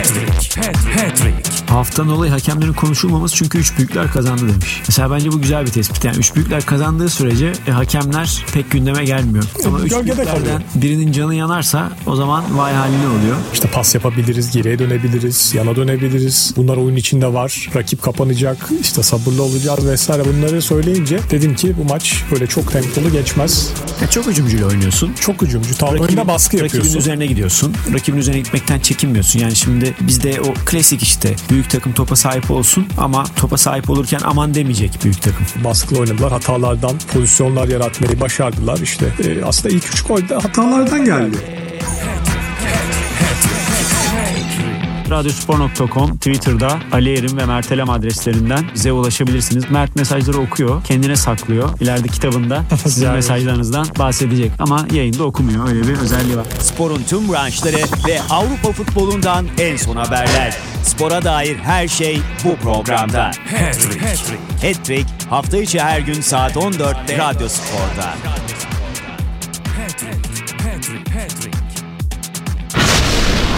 Hattrick, Hattrick. Haftanın olayı hakemlerin konuşulmaması çünkü üç büyükler kazandı demiş. Mesela bence bu güzel bir tespit. Yani üç büyükler kazandığı sürece e, hakemler pek gündeme gelmiyor. Ama üç büyüklerden birinin canı yanarsa o zaman vay haline oluyor. İşte pas yapabiliriz, geriye dönebiliriz, yana dönebiliriz. Bunlar oyun içinde var. Rakip kapanacak, işte sabırlı olacağız vesaire. Bunları söyleyince dedim ki bu maç böyle çok tempolu geçmez. Ya çok hücumcuyla oynuyorsun. Çok hücumcu. Tavrında baskı yapıyorsun. Rakibin üzerine gidiyorsun. Rakibin üzerine gitmekten çekinmiyorsun. Yani şimdi bizde o klasik işte büyük takım topa sahip olsun ama topa sahip olurken aman demeyecek büyük takım. Baskılı oynadılar. Hatalardan pozisyonlar yaratmayı başardılar. İşte e, aslında ilk üç gol de hatalardan geldi. Radyospor.com, Twitter'da Ali Erim ve Mert Elem adreslerinden bize ulaşabilirsiniz. Mert mesajları okuyor, kendine saklıyor. İleride kitabında sizin mesajlarınızdan bahsedecek ama yayında okumuyor. Öyle bir özelliği var. Sporun tüm branşları ve Avrupa futbolundan en son haberler. Spora dair her şey bu programda. Hattrick. Hattrick hafta içi her gün saat 14'te Radyo Spor'da.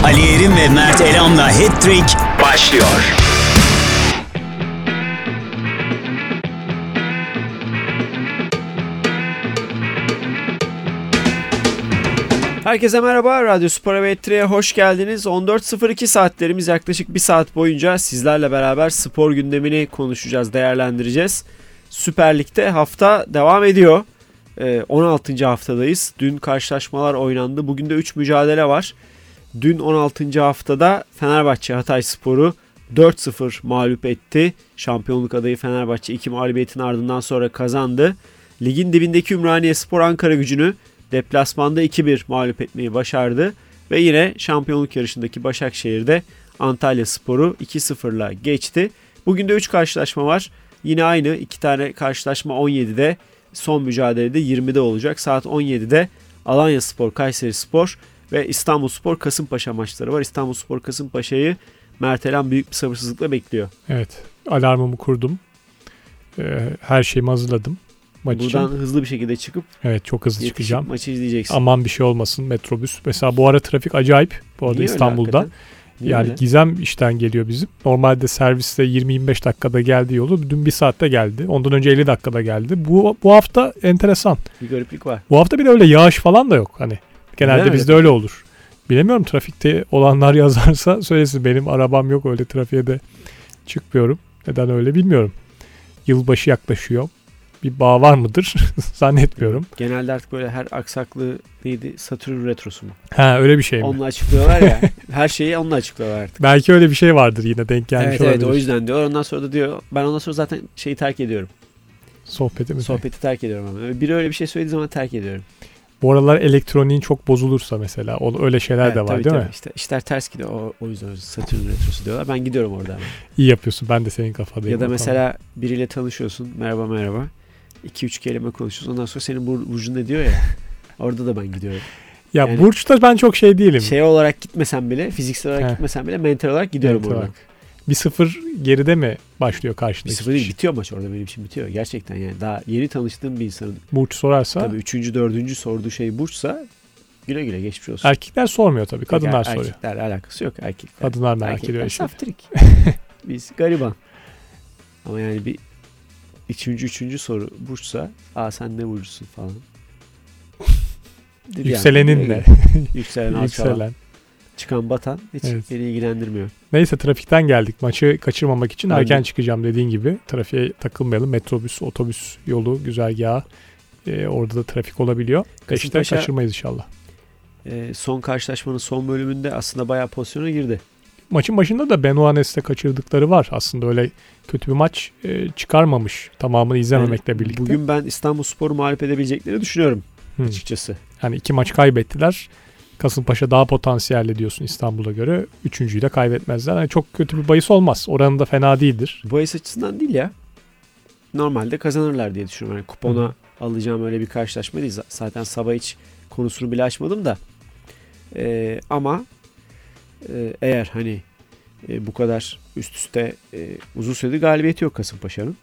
Ali Erim ve Mert Elam'la Hattrick başlıyor. Herkese merhaba. Radyo Spor ve Hattrick'e hoş geldiniz. 14.02 saatlerimiz yaklaşık bir saat boyunca sizlerle beraber spor gündemini konuşacağız, değerlendireceğiz. Süper Lig'de hafta devam ediyor. Ee, 16. haftadayız. Dün karşılaşmalar oynandı. Bugün de 3 mücadele var. Dün 16. haftada Fenerbahçe Hatay Spor'u 4-0 mağlup etti. Şampiyonluk adayı Fenerbahçe 2 mağlubiyetin ardından sonra kazandı. Ligin dibindeki Ümraniye Spor Ankara gücünü deplasmanda 2-1 mağlup etmeyi başardı. Ve yine şampiyonluk yarışındaki Başakşehir'de Antalya Spor'u 2-0'la geçti. Bugün de 3 karşılaşma var. Yine aynı 2 tane karşılaşma 17'de son mücadelede 20'de olacak. Saat 17'de Alanya Spor, Kayseri Spor ve İstanbul Spor Kasımpaşa maçları var. İstanbul Spor Kasımpaşa'yı Mertelen büyük bir sabırsızlıkla bekliyor. Evet. Alarmımı kurdum. Ee, her şeyimi hazırladım. Maç Buradan için. hızlı bir şekilde çıkıp Evet çok hızlı çıkacağım. maçı izleyeceksin. Aman bir şey olmasın metrobüs. Mesela bu ara trafik acayip. Bu arada Niye İstanbul'da. yani öyle? Gizem işten geliyor bizim. Normalde serviste 20-25 dakikada geldiği yolu dün bir saatte geldi. Ondan önce 50 dakikada geldi. Bu bu hafta enteresan. bir gariplik var. Bu hafta bir de öyle yağış falan da yok. Hani genelde Neden bizde öyle olur. Bilemiyorum trafikte olanlar yazarsa söylesin. Benim arabam yok öyle trafiğe de çıkmıyorum. Neden öyle bilmiyorum. Yılbaşı yaklaşıyor. Bir bağ var mıdır? Zannetmiyorum. Genelde artık böyle her aksaklığı neydi? Satürn retrosu mu? Ha öyle bir şey mi? Onunla açıklıyorlar ya. her şeyi onunla açıklıyorlar artık. Belki öyle bir şey vardır yine denk gelmiş evet olabilir. evet o yüzden diyor. Ondan sonra da diyor ben ondan sonra zaten şeyi terk ediyorum. Sohbeti mi? Sohbeti terk ediyorum ama. Biri öyle bir şey söylediği zaman terk ediyorum. Bu aralar elektroniğin çok bozulursa mesela o- öyle şeyler Evet, de var tabii, değil tabii. mi? İşte işler ters gidiyor. O, o yüzden Satürn retrosu diyorlar. Ben gidiyorum orada. İyi yapıyorsun. Ben de senin kafadayım. Ya da mesela biriyle tanışıyorsun. Merhaba merhaba. 2-3 kelime konuşuyorsun. Ondan sonra senin bur- burcun ne diyor ya. Orada da ben gidiyorum. Ya Yani- Burç'ta ben çok şey değilim. Şey olarak gitmesem bile, fiziksel olarak He. gitmesem bile mental olarak gidiyorum Mental oradan. olarak. Bir sıfır geride mi başlıyor Bir karşıdaki sıfır değil kişi? bitiyor maç orada benim için bitiyor. Gerçekten yani daha yeni tanıştığım bir insanın Burç sorarsa tabii üçüncü, dördüncü sorduğu şey burçsa güle güle geçmiş olsun. erkekler sormuyor tabii. Kadınlar Er- soruyor. Erkekler alakası yok erkekler. Kadınlar merak erkekler ediyor. işte. saftirik. Biz gariban. Ama yani bir üçüncü, üçüncü soru burçsa aa sen ne burcusun falan. Dedi Yükselenin yani. ne? Yükselen, Yükselen. Çıkan batan hiç Evet. beni ilgilendirmiyor. Neyse trafikten geldik. Maçı kaçırmamak için Aynen. erken çıkacağım dediğin gibi. Trafiğe takılmayalım. Metrobüs, otobüs yolu, güzergahı. Ee, orada da trafik olabiliyor. Beşte Kasımpaşa- kaçırmayız inşallah. Ee, son karşılaşmanın son bölümünde aslında bayağı pozisyona girdi. Maçın başında da Benoanes'te kaçırdıkları var. Aslında öyle kötü bir maç e, çıkarmamış. Tamamını izlememekle Yani birlikte. Bugün ben İstanbul Spor'u mağlup edebileceklerini düşünüyorum Hı. açıkçası. Yani iki maç kaybettiler. Kasımpaşa daha potansiyelli diyorsun İstanbul'a göre. Üçüncüyü de kaybetmezler. Yani çok kötü bir bahis olmaz. Oranı da fena değildir. Bahis açısından değil ya. Normalde kazanırlar diye düşünüyorum. Yani kupona Hı. alacağım öyle bir karşılaşma değil. Zaten sabah hiç konusunu bile açmadım da. Ee, ama e, eğer hani e, bu kadar üst üste e, uzun süredir galibiyeti yok Kasımpaşa'nın.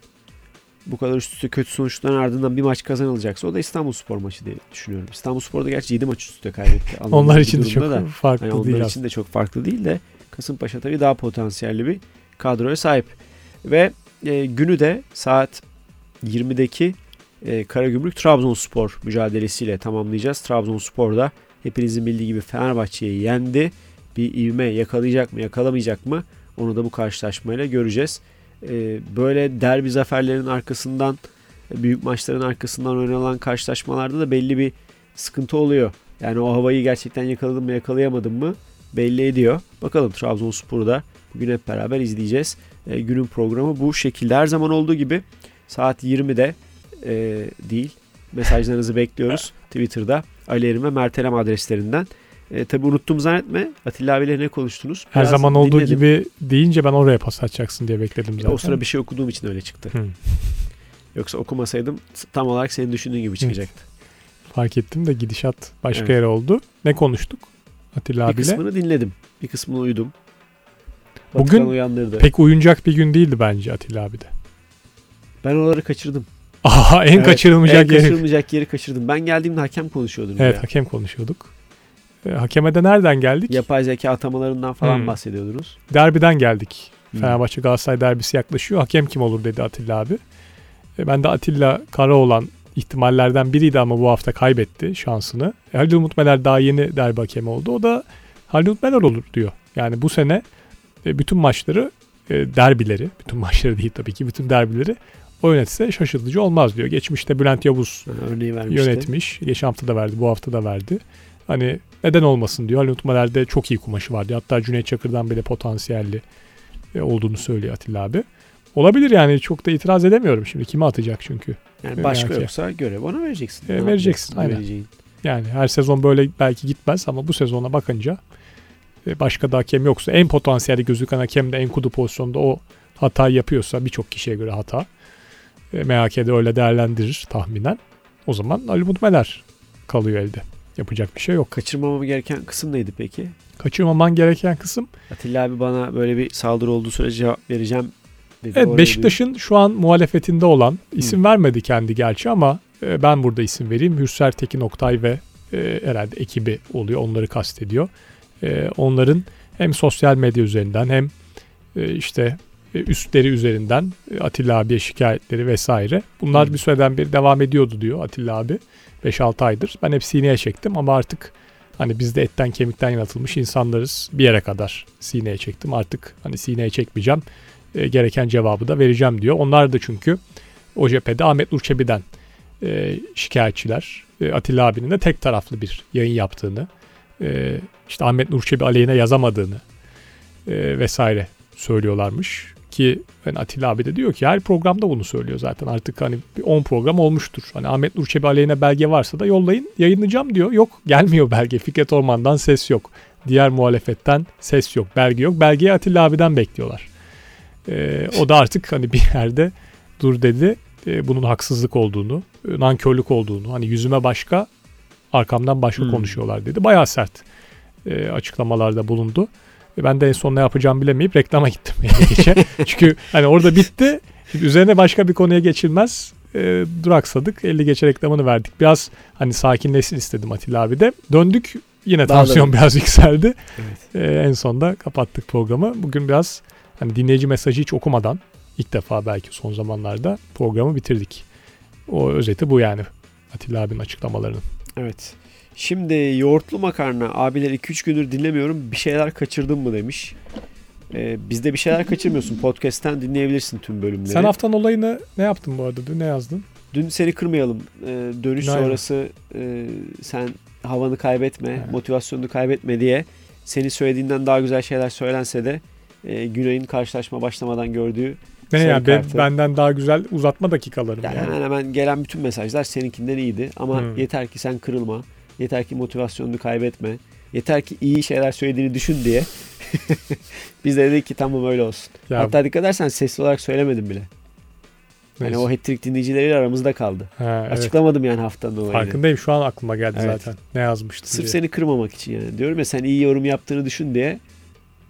Bu kadar üst üste kötü sonuçların ardından bir maç kazanılacaksa o da İstanbul Spor maçı diye düşünüyorum. İstanbul Spor'da gerçi 7 maç üst üste kaybetti. Onlar için de çok da. farklı Yani onlar değil için aslında. de çok farklı değil de Kasımpaşa tabii daha potansiyelli bir kadroya sahip. Ve e, günü de saat 20'deki e, Karagümrük Trabzonspor mücadelesiyle tamamlayacağız. Trabzonspor da hepinizin bildiği gibi Fenerbahçe'yi yendi. Bir ivme yakalayacak mı yakalamayacak mı onu da bu karşılaşmayla göreceğiz. E, böyle derbi zaferlerin arkasından büyük maçların arkasından oynanılan karşılaşmalarda da belli bir sıkıntı oluyor. Yani o havayı gerçekten yakaladım mı yakalayamadım mı belli ediyor. Bakalım Trabzonspor'u da bugün hep beraber izleyeceğiz. E, günün programı bu şekilde. Her zaman olduğu gibi saat 20'de e, değil mesajlarınızı bekliyoruz. Twitter'da Ali Erim ve Mertelem adreslerinden. E, tabi unuttum zannetme. Atilla abiyle ne konuştunuz? Her Biraz zaman olduğu dinledim. gibi deyince ben oraya pas atacaksın diye bekledim zaten. O sıra bir şey okuduğum için öyle çıktı. Hı. Yoksa okumasaydım tam olarak senin düşündüğün gibi çıkacaktı. Fark ettim de gidişat başka Evet. yere oldu. Ne konuştuk Atilla Bir abiyle? kısmını dinledim. Bir kısmını uyudum. Bugün Vatikan uyandırdı. Pek uyunacak bir gün değildi bence Atilla abi de. Ben oraları kaçırdım. Aha en Evet, kaçırılmayacak en yeri. kaçırılmayacak yeri kaçırdım. Ben geldiğimde hakem konuşuyordu. Evet ya. hakem konuşuyorduk. E, hakeme de nereden geldik? Yapay zeka atamalarından falan Hmm. bahsediyordunuz. Derbiden geldik. Hmm. Fenerbahçe Galatasaray derbisi yaklaşıyor. Hakem kim olur dedi Atilla abi. E, ben de Atilla Karaoğlan ihtimallerden biriydi ama bu hafta kaybetti şansını. E, Halil Umut Meler daha yeni derbi hakemi oldu. O da Halil Umut Meler olur diyor. Yani bu sene e, bütün maçları derbileri, bütün maçları değil tabii ki bütün derbileri o yönetse şaşırtıcı olmaz diyor. Geçmişte Bülent Yavuz Örneği vermişti. yönetmiş. Geçen hafta da verdi, bu hafta da verdi. Hani neden olmasın diyor. Halil Utmaler'de çok iyi kumaşı var diyor. Hatta Cüneyt Çakır'dan bile potansiyelli e, olduğunu söylüyor Atilla abi. Olabilir yani çok da itiraz edemiyorum şimdi. Kime atacak çünkü. Yani başka Belki. yoksa görev ona vereceksin. E, vereceksin, aynen. Vereceğin. Yani her sezon böyle belki gitmez ama bu sezona bakınca e, başka da hakem yoksa en potansiyeli gözüken hakem de Enkudu pozisyonda o hatayı yapıyorsa birçok kişiye göre hata. E, MHK'de öyle değerlendirir tahminen. O zaman Ali Mutmeler kalıyor elde. Yapacak bir şey yok. Kaçırmamam gereken kısım neydi peki? Kaçırmaman gereken kısım Atilla abi bana böyle bir saldırı olduğu sürece cevap vereceğim dedi. Evet Oraya Beşiktaş'ın şu an muhalefetinde olan isim vermedi kendi gerçi ama e, ben burada isim vereyim. Hürser Tekin Oktay ve e, herhalde ekibi oluyor. Onları kastediyor. E, onların hem sosyal medya üzerinden hem e, işte üstleri üzerinden e, Atilla abiye şikayetleri vesaire. Bunlar bir süreden beri devam ediyordu diyor Atilla abi. 5-6 aydır. Ben hep sineye çektim ama artık hani biz de etten kemikten yaratılmış insanlarız. Bir yere kadar sineye çektim. Artık hani sineye çekmeyeceğim e, gereken cevabı da vereceğim diyor. Onlar da çünkü o cephede Ahmet Nur Çebi'den e, şikayetçiler. E, Atilla abinin de tek taraflı bir yayın yaptığını, e, işte Ahmet Nur Çebi aleyhine yazamadığını e, vesaire söylüyorlarmış. Ki hani Atilla abi de diyor ki her programda bunu söylüyor zaten. Artık hani bir 10 program olmuştur. Hani Ahmet Nur Çebi aleyhine belge varsa da yollayın yayınlayacağım diyor. Yok gelmiyor belge. Fikret Orman'dan ses yok. Diğer muhalefetten ses yok. Belge yok. Belgeyi Atilla abiden bekliyorlar. Ee, o da artık hani bir yerde dur dedi. Ee, bunun haksızlık olduğunu, e, nankörlük olduğunu, hani yüzüme başka, arkamdan başka Hmm. konuşuyorlar dedi. Bayağı sert e, açıklamalarda bulundu. E, ben de en son ne yapacağımı bilemeyip reklama gittim. Çünkü hani orada bitti. Şimdi üzerine başka bir konuya geçilmez. E, duraksadık. 50 geçe reklamını verdik. Biraz hani sakinleşsin istedim Atilla abi de. Döndük. Yine tansiyon biraz yükseldi. Evet. E, en sonda kapattık programı. Bugün biraz hani dinleyici mesajı hiç okumadan ilk defa belki son zamanlarda programı bitirdik. O özeti bu yani. Atilla abinin açıklamalarının. Evet. Şimdi yoğurtlu makarna abiler 2-3 gündür dinlemiyorum. Bir şeyler kaçırdın mı demiş. Ee, bizde bir şeyler kaçırmıyorsun. Podcast'ten dinleyebilirsin tüm bölümleri. Sen haftanın olayını ne yaptın bu arada? Dün ne yazdın? Dün seni kırmayalım. Ee, dönüş Aynen. sonrası e, sen havanı kaybetme, Evet. motivasyonunu kaybetme diye senin söylediğinden daha güzel şeyler söylense de e, Günay'ın karşılaşma başlamadan gördüğü Ne sarı ya ben, benden daha güzel uzatma dakikalarım Yani yani. hemen hemen gelen bütün mesajlar seninkinden iyiydi. Ama Hmm. yeter ki sen kırılma. Yeter ki motivasyonunu kaybetme. Yeter ki iyi şeyler söylediğini düşün diye. Biz de dedik ki tamam öyle olsun. Ya- Hatta dikkat edersen sesli olarak söylemedim bile. Yani o hat-trick dinleyicileriyle aramızda kaldı. Ha, evet. Açıklamadım yani haftanın olayını. Farkındayım şu an aklıma geldi Evet. zaten. Ne yazmıştın Sırf diye. seni kırmamak için yani. Diyorum ya sen iyi yorum yaptığını düşün diye.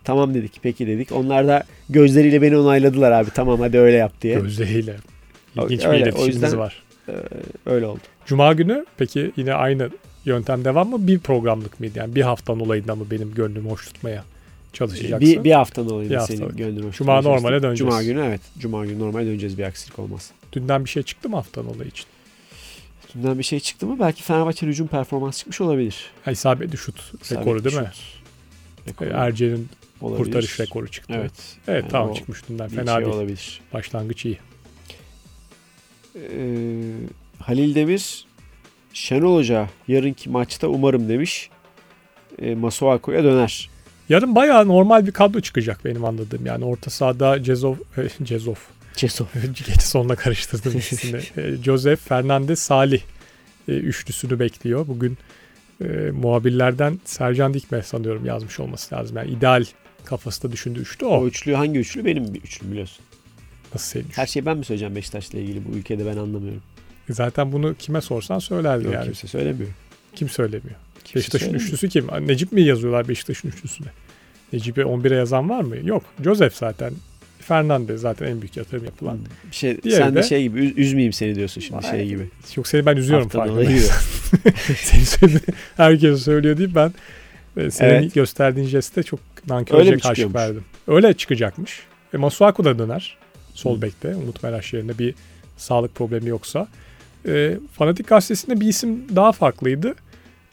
Tamam dedik peki dedik. Onlar da gözleriyle beni onayladılar abi tamam hadi öyle yap diye. Gözleriyle. İlginç Öyle, bir o iletişimimiz yüzden- var. Ee, öyle oldu. Cuma günü peki yine aynı yöntem devam mı? Bir programlık mıydı? Yani bir haftanın olayından mı benim gönlümü hoş tutmaya çalışacaksın? Bir, bir haftanın olayını Bir senin haftalık. gönlün hoş Cuma normale döneceğiz. Cuma günü evet. Cuma günü normale döneceğiz bir aksilik olmaz. Dünden bir şey çıktı mı haftanın olayı için? Dünden bir şey çıktı mı? Belki Fenerbahçe hücum performansı çıkmış olabilir. Ha, isabetli şut rekoru değil mi? Şut rekoru Ee, Erce'nin olabilir. kurtarış rekoru çıktı. Evet. Evet Yani tamam çıkmış dünden. Fena şey değil. olabilir. Başlangıç iyi. Ee, Halil Demir Şenol Hoca yarınki maçta umarım demiş. E, Masuaku'ya döner. Yarın bayağı normal bir kadro çıkacak benim anladığım. Yani orta sahada Cezov, e, Cezov. Cesov. Geç sonuna karıştırdım ikisini. E, Joseph, Fernandez, Salih e, üçlüsünü bekliyor. Bugün e, muhabirlerden Sercan Dikme sanıyorum yazmış olması lazım. Yani ideal kafasında düşündüğü üçlü o. O üçlü hangi üçlü? Benim bir üçlü biliyorsun. Nasıl senin üçlü? Her şeyi ben mi söyleyeceğim Beşiktaş'la ilgili bu ülkede ben anlamıyorum. Zaten bunu kime sorsan söylerdi Yok, yani. kimse söylemiyor. Kim söylemiyor? Kimse Beşiktaş'ın söylemiyor. üçlüsü kim? Necip mi yazıyorlar Beşiktaş'ın üçlüsüne? Necip'i 11'e yazan var mı? Yok. Joseph zaten. Fernandez zaten en büyük yatırım yapılan. Bir şey, Diğeri sen de de- şey gibi üz- üzmeyeyim seni diyorsun şimdi şey gibi. Yok seni ben üzüyorum farkındaysan. Seni söyledi, herkes söylüyor deyip ben e, senin Evet. gösterdiğin jeste çok nankörce mi karşı çıkıyormuş? verdim. Öyle çıkacakmış. E, Masuaku da döner. Sol bekte. Umut Meraş yerine bir sağlık problemi yoksa. E, Fanatik gazetesinde bir isim daha farklıydı.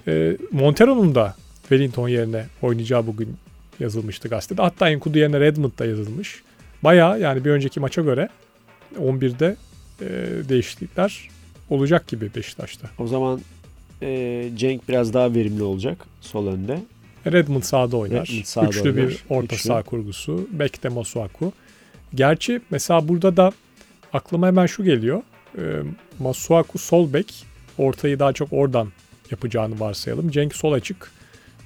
E, Montero'nun da Wellington yerine oynayacağı bugün yazılmıştı gazetede. Hatta Enkudu yerine Redmond da yazılmış. Bayağı yani bir önceki maça göre 11'de e, değişiklikler olacak gibi Beşiktaş'ta. O zaman e, Cenk biraz daha verimli olacak sol önde. Redmond sağda oynar. Redmond sağda Üçlü oynar. bir orta Üçlü. saha kurgusu. Bekte Masuaku. Gerçi mesela burada da aklıma hemen şu geliyor. Ee, Masuaku sol bek. Ortayı daha çok oradan yapacağını varsayalım. Cenk sol açık.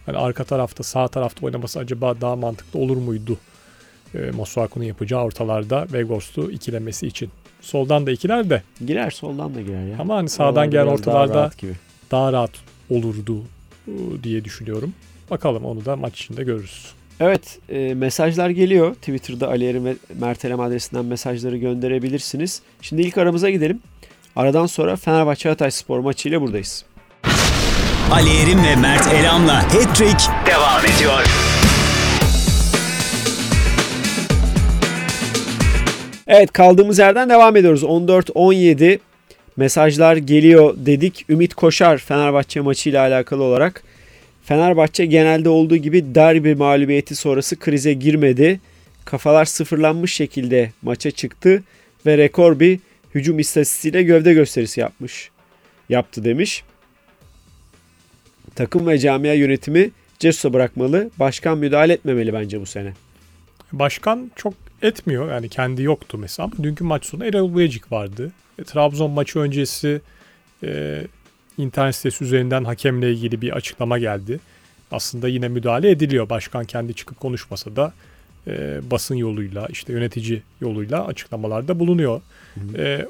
Hani arka tarafta sağ tarafta oynaması acaba daha mantıklı olur muydu? Ee, Masuaku'nun yapacağı ortalarda Vegors'u ikilemesi için. Soldan da ikiler de Girer soldan da girer ya. ama hani sağdan Oralarda gelen biraz daha ortalarda rahat gibi. daha rahat olurdu e, diye düşünüyorum. Bakalım onu da maç içinde görürüz. Evet e, mesajlar geliyor. Twitter'da Ali Erim ve Mert Elem adresinden mesajları gönderebilirsiniz. Şimdi ilk aramıza gidelim. Aradan sonra Fenerbahçe Hatay Spor maçı ile buradayız. Ali Erim ve Mert Elam'la Hattrick devam ediyor. Evet kaldığımız yerden devam ediyoruz. 14-17 mesajlar geliyor dedik. Ümit Koşar Fenerbahçe maçı ile alakalı olarak. Fenerbahçe genelde olduğu gibi derbi mağlubiyeti sonrası krize girmedi. Kafalar sıfırlanmış şekilde maça çıktı ve rekor bir hücum istatistiğiyle gövde gösterisi yapmış. Yaptı demiş. Takım ve camia yönetimi Cesus'a bırakmalı. Başkan müdahale etmemeli bence bu sene. Başkan çok etmiyor. Yani kendi yoktu mesela. Dünkü maç sonu Erol Buyacık vardı. E, Trabzon maçı öncesi e, internet sitesi üzerinden hakemle ilgili bir açıklama geldi. Aslında yine müdahale ediliyor. Başkan kendi çıkıp konuşmasa da e, basın yoluyla işte yönetici yoluyla açıklamalarda bulunuyor. E,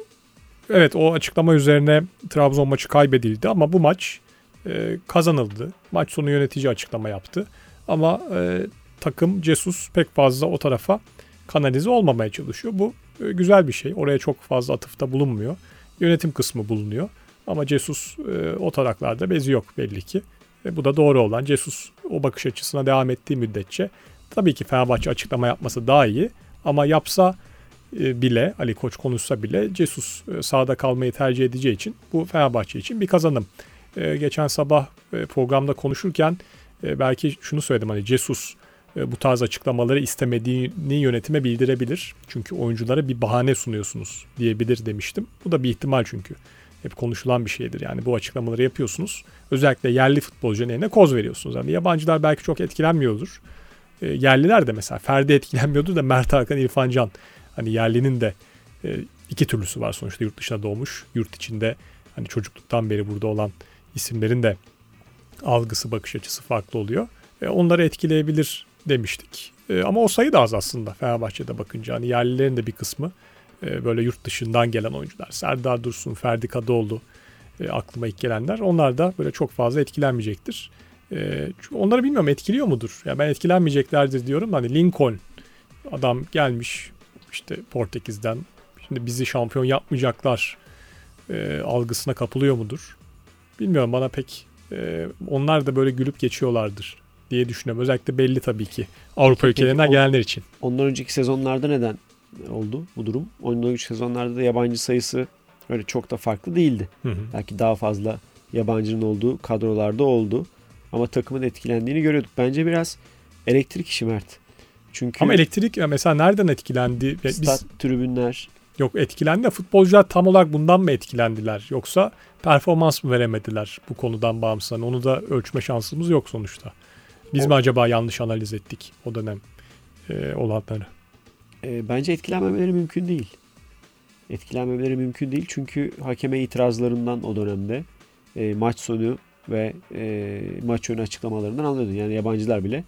evet o açıklama üzerine Trabzon maçı kaybedildi ama bu maç e, kazanıldı. Maç sonu yönetici açıklama yaptı. Ama e, takım Cesus pek fazla o tarafa kanalize olmamaya çalışıyor. Bu e, güzel bir şey. Oraya çok fazla atıfta bulunmuyor. Yönetim kısmı bulunuyor. Ama Cesus e, o taraklarda bezi yok belli ki. E, bu da doğru olan. Cesus o bakış açısına devam ettiği müddetçe tabii ki Fenerbahçe açıklama yapması daha iyi. Ama yapsa e, bile Ali Koç konuşsa bile Jesus e, sahada kalmayı tercih edeceği için bu Fenerbahçe için bir kazanım. E, geçen sabah e, programda konuşurken e, belki şunu söyledim hani Jesus e, bu tarz açıklamaları istemediğini yönetime bildirebilir. Çünkü oyunculara bir bahane sunuyorsunuz diyebilir demiştim. Bu da bir ihtimal çünkü. Hep konuşulan bir şeydir. Yani bu açıklamaları yapıyorsunuz. Özellikle yerli futbolcunun eline koz veriyorsunuz. Yani yabancılar belki çok etkilenmiyordur. E, yerliler de mesela Ferdi etkilenmiyordur da Mert Hakan, İrfan Can. Hani yerlinin de e, iki türlüsü var sonuçta yurt dışına doğmuş. Yurt içinde hani çocukluktan beri burada olan isimlerin de algısı, bakış açısı farklı oluyor. E, onları etkileyebilir demiştik. E, ama o sayı da az aslında Fenerbahçe'de bakınca. Hani yerlilerin de bir kısmı e, böyle yurt dışından gelen oyuncular. Serdar Dursun, Ferdi Kadıoğlu e, aklıma ilk gelenler. Onlar da böyle çok fazla etkilenmeyecektir. E, çünkü onları bilmiyorum etkiliyor mudur? Ya ben etkilenmeyeceklerdir diyorum. Hani Lincoln adam gelmiş işte Portekiz'den. Şimdi bizi şampiyon yapmayacaklar e, algısına kapılıyor mudur? Bilmiyorum bana pek e, onlar da böyle gülüp geçiyorlardır diye düşünüyorum. Özellikle belli tabii ki Avrupa Peki, ülkelerinden o- gelenler için. Ondan önceki sezonlarda neden oldu bu durum? Önceki sezonlarda da yabancı sayısı öyle çok da farklı değildi. Hı hı. Belki daha fazla yabancının olduğu kadrolarda oldu. Ama takımın etkilendiğini görüyorduk. Bence biraz elektrik işi Mert. Çünkü Ama elektrik mesela nereden etkilendi? Ya Biz, stat, tribünler yok etkilendi futbolcular tam olarak bundan mı etkilendiler? Yoksa performans mı veremediler bu konudan bağımsız? Onu da ölçme şansımız yok sonuçta. Biz O- mi acaba yanlış analiz ettik o dönem e, olanları? E, bence etkilenmemeleri mümkün değil. Etkilenmemeleri mümkün değil çünkü hakeme itirazlarından o dönemde e, maç sonu ve e, maç önü açıklamalarından anlıyordun. Yani yabancılar bile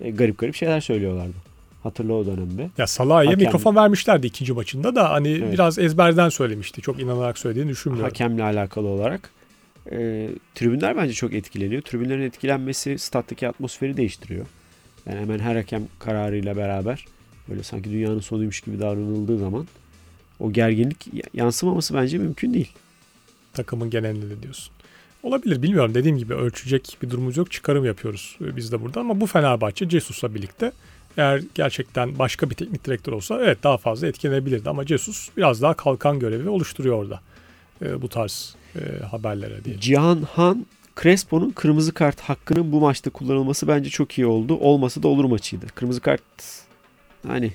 e, garip garip şeyler söylüyorlardı. Hatırla o dönemde. Ya Salah'a mikrofon vermişlerdi ikinci maçında da hani Evet. biraz ezberden söylemişti. Çok inanarak söylediğini düşünmüyorum. Hakemle alakalı olarak. E, tribünler bence çok etkileniyor. Tribünlerin etkilenmesi stat'taki atmosferi değiştiriyor. Yani hemen her hakem kararıyla beraber böyle sanki dünyanın sonuymuş gibi davranıldığı zaman o gerginlik yansımaması bence mümkün değil. takımın genelinde de diyorsun. Olabilir bilmiyorum dediğim gibi ölçecek bir durumumuz yok çıkarım yapıyoruz e, biz de burada ama bu Fenerbahçe Cesus'la birlikte eğer gerçekten başka bir teknik direktör olsa evet daha fazla etkilenebilirdi ama Cesus biraz daha kalkan görevi oluşturuyor orada e, bu tarz e, haberlere diye. Cihan Han Crespo'nun kırmızı kart hakkının bu maçta kullanılması bence çok iyi oldu. Olmasa da olur maçıydı. Kırmızı kart hani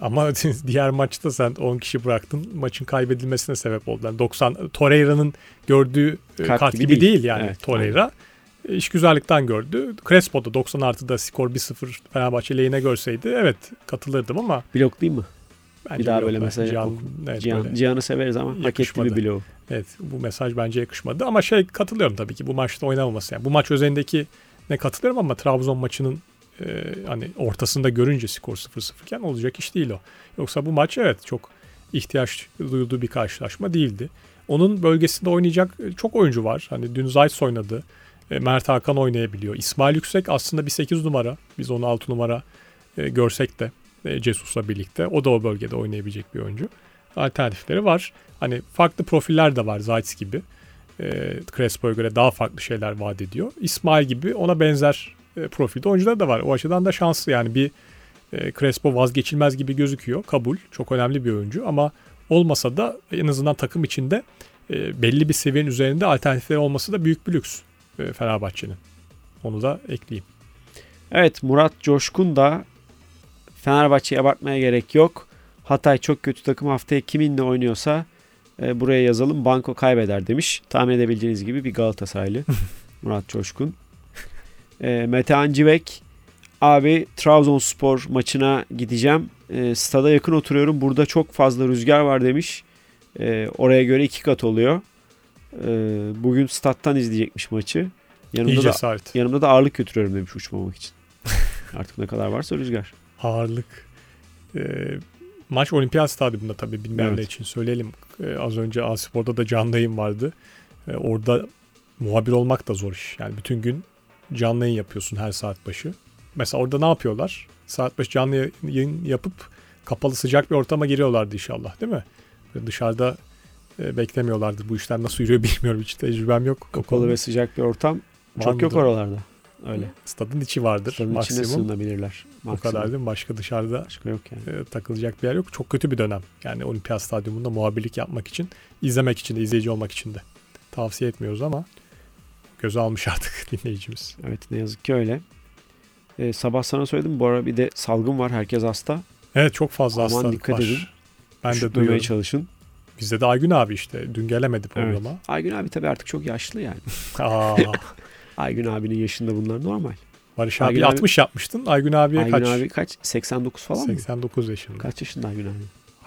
Ama diğer maçta sen 10 kişi bıraktın maçın kaybedilmesine sebep oldu. Yani 90 Torreira'nın gördüğü e, Kart kart, gibi gibi, değil. değil. yani Evet, Torreira. E, İş güzellikten gördü. Crespo da 90 artıda skor 1-0 Fenerbahçe lehine görseydi evet katılırdım ama bloklayayım mı? bence bir daha böyle mesaj Cihan- evet, Cihan, böyle. Cihan'ı severiz ama hak etti Yakışmadı. bir. Evet bu mesaj bence yakışmadı ama şey katılıyorum tabii ki bu maçta oynamaması. Yani bu maç özelindeki ne katılıyorum ama Trabzon maçının e, hani ortasında görünce skor 0-0 iken olacak iş değil o. Yoksa bu maç evet çok ihtiyaç duyulduğu bir karşılaşma değildi. Onun bölgesinde oynayacak e, çok oyuncu var. Hani dün Zayt oynadı. E, Mert Hakan oynayabiliyor. İsmail Yüksek aslında bir 8 numara. Biz onu 6 numara e, görsek de e, Cesus'la birlikte. O da o bölgede oynayabilecek bir oyuncu. Alternatifleri var. Hani farklı profiller de var Zayt gibi. E, Crespo'ya göre daha farklı şeyler vaat ediyor. İsmail gibi ona benzer e, profilde oyuncular da var. O açıdan da şanslı yani bir e, Crespo vazgeçilmez gibi gözüküyor. Kabul. Çok önemli bir oyuncu ama olmasa da en azından takım içinde e, belli bir seviyenin üzerinde alternatifleri olması da büyük bir lüks e, Fenerbahçe'nin. Onu da ekleyeyim. Evet Murat Coşkun da Fenerbahçe'ye abartmaya gerek yok. Hatay çok kötü takım haftaya kiminle oynuyorsa e, buraya yazalım banko kaybeder demiş. Tahmin edebileceğiniz gibi bir Galatasaraylı Murat Coşkun. E, Metehan Civek abi Trabzonspor maçına gideceğim. E, stada yakın oturuyorum. Burada çok fazla rüzgar var demiş. E, oraya göre iki kat oluyor. E, bugün stat'tan izleyecekmiş maçı. Yanımda İyi da cesaret. Yanımda da ağırlık götürüyorum demiş uçmamak için. Artık ne kadar varsa rüzgar. Ağırlık. E, maç olimpiyat stadyumunda tabii bilmeyenler Evet. için söyleyelim. E, az önce Aspor'da da canlı yayın vardı. E, orada muhabir olmak da zor iş. Yani bütün gün canlı yayın yapıyorsun her saat başı. Mesela orada ne yapıyorlar? Saat başı canlı yayın yapıp kapalı sıcak bir ortama giriyorlardı inşallah değil mi? Böyle dışarıda e, beklemiyorlardır. Bu işler nasıl yürüyor bilmiyorum. Hiç tecrübem yok. O Kapalı ve sıcak bir ortam Var çok yok oralarda. Öyle. Stadın içi vardır Stadın içine maksimum. sığınabilirler. O Maksimum. kadar değil mi? Başka dışarıda Başka yok yani. e, takılacak bir yer yok. Çok kötü bir dönem. Yani olimpiyat stadyumunda muhabirlik yapmak için, izlemek için de, izleyici olmak için de. Tavsiye etmiyoruz ama göze almış artık dinleyicimiz. Evet ne yazık ki öyle. Ee, sabah sana söyledim bu ara bir de salgın var. Herkes hasta. Evet çok fazla Aman hastalık dikkat var. edin. Ben de duyuyorum. çalışın. Bizde de Aygün abi işte. Dün gelemedi Evet. programa. Aygün abi tabii artık çok yaşlı yani. Aa, Aygün abinin yaşında bunlar normal. Barış abi Aygün abi- 60 yapmıştın. Aygün abiye Aygün kaç? abi kaç? 89 falan mı? 89 yaşında. Kaç yaşında Aygün abi?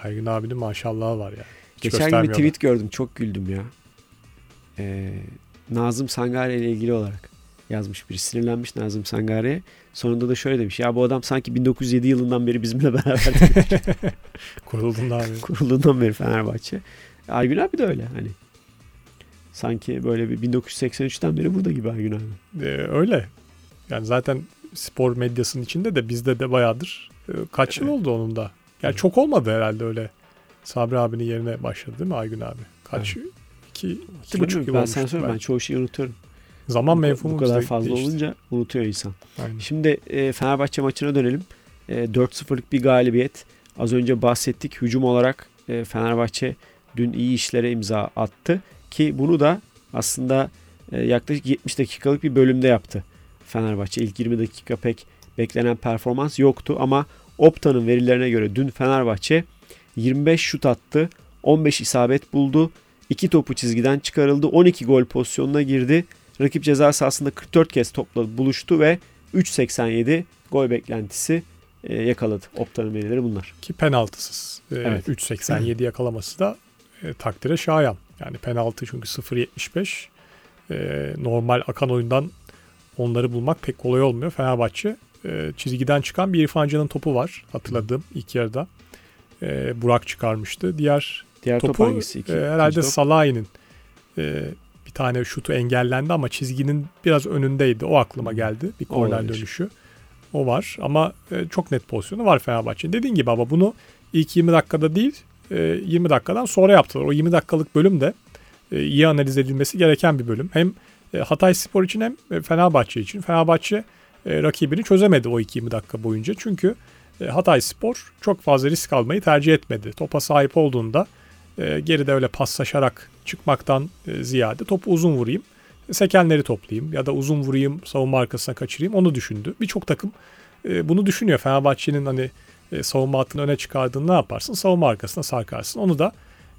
Aygün abinin maşallahı var ya. Hiç Geçen gün bir tweet gördüm. Çok güldüm ya. Ee, Nazım Sangare ile ilgili olarak yazmış biri. Sinirlenmiş Nazım Sangare'ye. Sonunda da şöyle demiş. Ya bu adam sanki 1907 yılından beri bizimle beraber Kurulduğundan beri. kurulduğundan beri Fenerbahçe. Aygün abi de öyle hani. Sanki böyle bir 1983'ten beri burada gibi Aygün abi. Ee, öyle. Yani zaten spor medyasının içinde de bizde de bayağıdır. Ee, kaç yıl oldu onun da? Yani çok olmadı herhalde öyle. Sabri abinin yerine başladı değil mi Aygün abi? Kaç? İki, iki buçuk yıl ben sana söyleyeyim ben çoğu şeyi unutuyorum. Zaman mevhumu Bu kadar fazla değişti. olunca unutuyor insan. Aynen. Şimdi e, Fenerbahçe maçına dönelim. E, 4-0'lık bir galibiyet. Az önce bahsettik. Hücum olarak e, Fenerbahçe dün iyi işlere imza attı. Ki bunu da aslında e, yaklaşık 70 dakikalık bir bölümde yaptı. Fenerbahçe ilk 20 dakika pek beklenen performans yoktu ama Opta'nın verilerine göre dün Fenerbahçe 25 şut attı. 15 isabet buldu. 2 topu çizgiden çıkarıldı. 12 gol pozisyonuna girdi. Rakip ceza sahasında 44 kez topla buluştu ve 3.87 gol beklentisi e, yakaladı. Opta'nın verileri bunlar. Ki penaltısız. Ee, Evet. 3.87 yakalaması da e, takdire şayan. Yani penaltı çünkü 0.75. Ee, normal akan oyundan onları bulmak pek kolay olmuyor. Fenerbahçe e, çizgiden çıkan bir İrfan Can'ın topu var hatırladığım ilk yarıda. Burak çıkarmıştı. Diğer Diğer top topu hangisi? İki- e, herhalde. Salahi'nin e, bir tane şutu engellendi ama çizginin biraz önündeydi. O aklıma geldi. Bir korner dönüşü. O var ama e, çok net pozisyonu var Fenerbahçe'nin. Dediğin gibi ama bunu ilk 20 dakikada değil e, 20 dakikadan sonra yaptılar. O 20 dakikalık bölüm de e, iyi analiz edilmesi gereken bir bölüm. Hem e, Hatay Spor için hem e, Fenerbahçe için. Fenerbahçe e, rakibini çözemedi o ilk 20 dakika boyunca. Çünkü e, Hatay Spor çok fazla risk almayı tercih etmedi. Topa sahip olduğunda e, geride öyle paslaşarak çıkmaktan e, ziyade topu uzun vurayım, sekenleri toplayayım ya da uzun vurayım, savunma arkasına kaçırayım onu düşündü. Birçok takım e, bunu düşünüyor. Fenerbahçe'nin hani e, savunma hattını öne çıkardığını ne yaparsın? Savunma arkasına sarkarsın. Onu da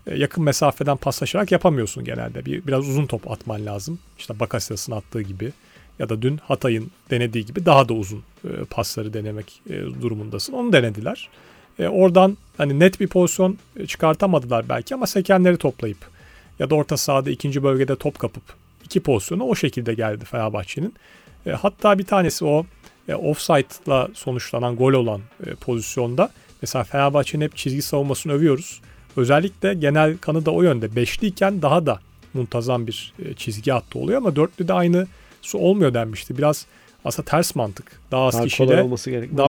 e, yakın mesafeden paslaşarak yapamıyorsun genelde. Bir, biraz uzun top atman lazım. İşte Bakasetas'ın attığı gibi ya da dün Hatay'ın denediği gibi daha da uzun e, pasları denemek e, durumundasın. Onu denediler. E, oradan hani net bir pozisyon e, çıkartamadılar belki ama sekenleri toplayıp ya da orta sahada ikinci bölgede top kapıp iki pozisyonu o şekilde geldi Fenerbahçe'nin. E, hatta bir tanesi o e, offside'la sonuçlanan gol olan e, pozisyonda mesela Fenerbahçe'nin hep çizgi savunmasını övüyoruz. Özellikle genel kanı da o yönde. Beşliyken daha da muntazam bir e, çizgi hattı oluyor ama dörtlü de aynı su olmuyor denmişti. Biraz aslında ters mantık. Daha az Daha kişiyle. With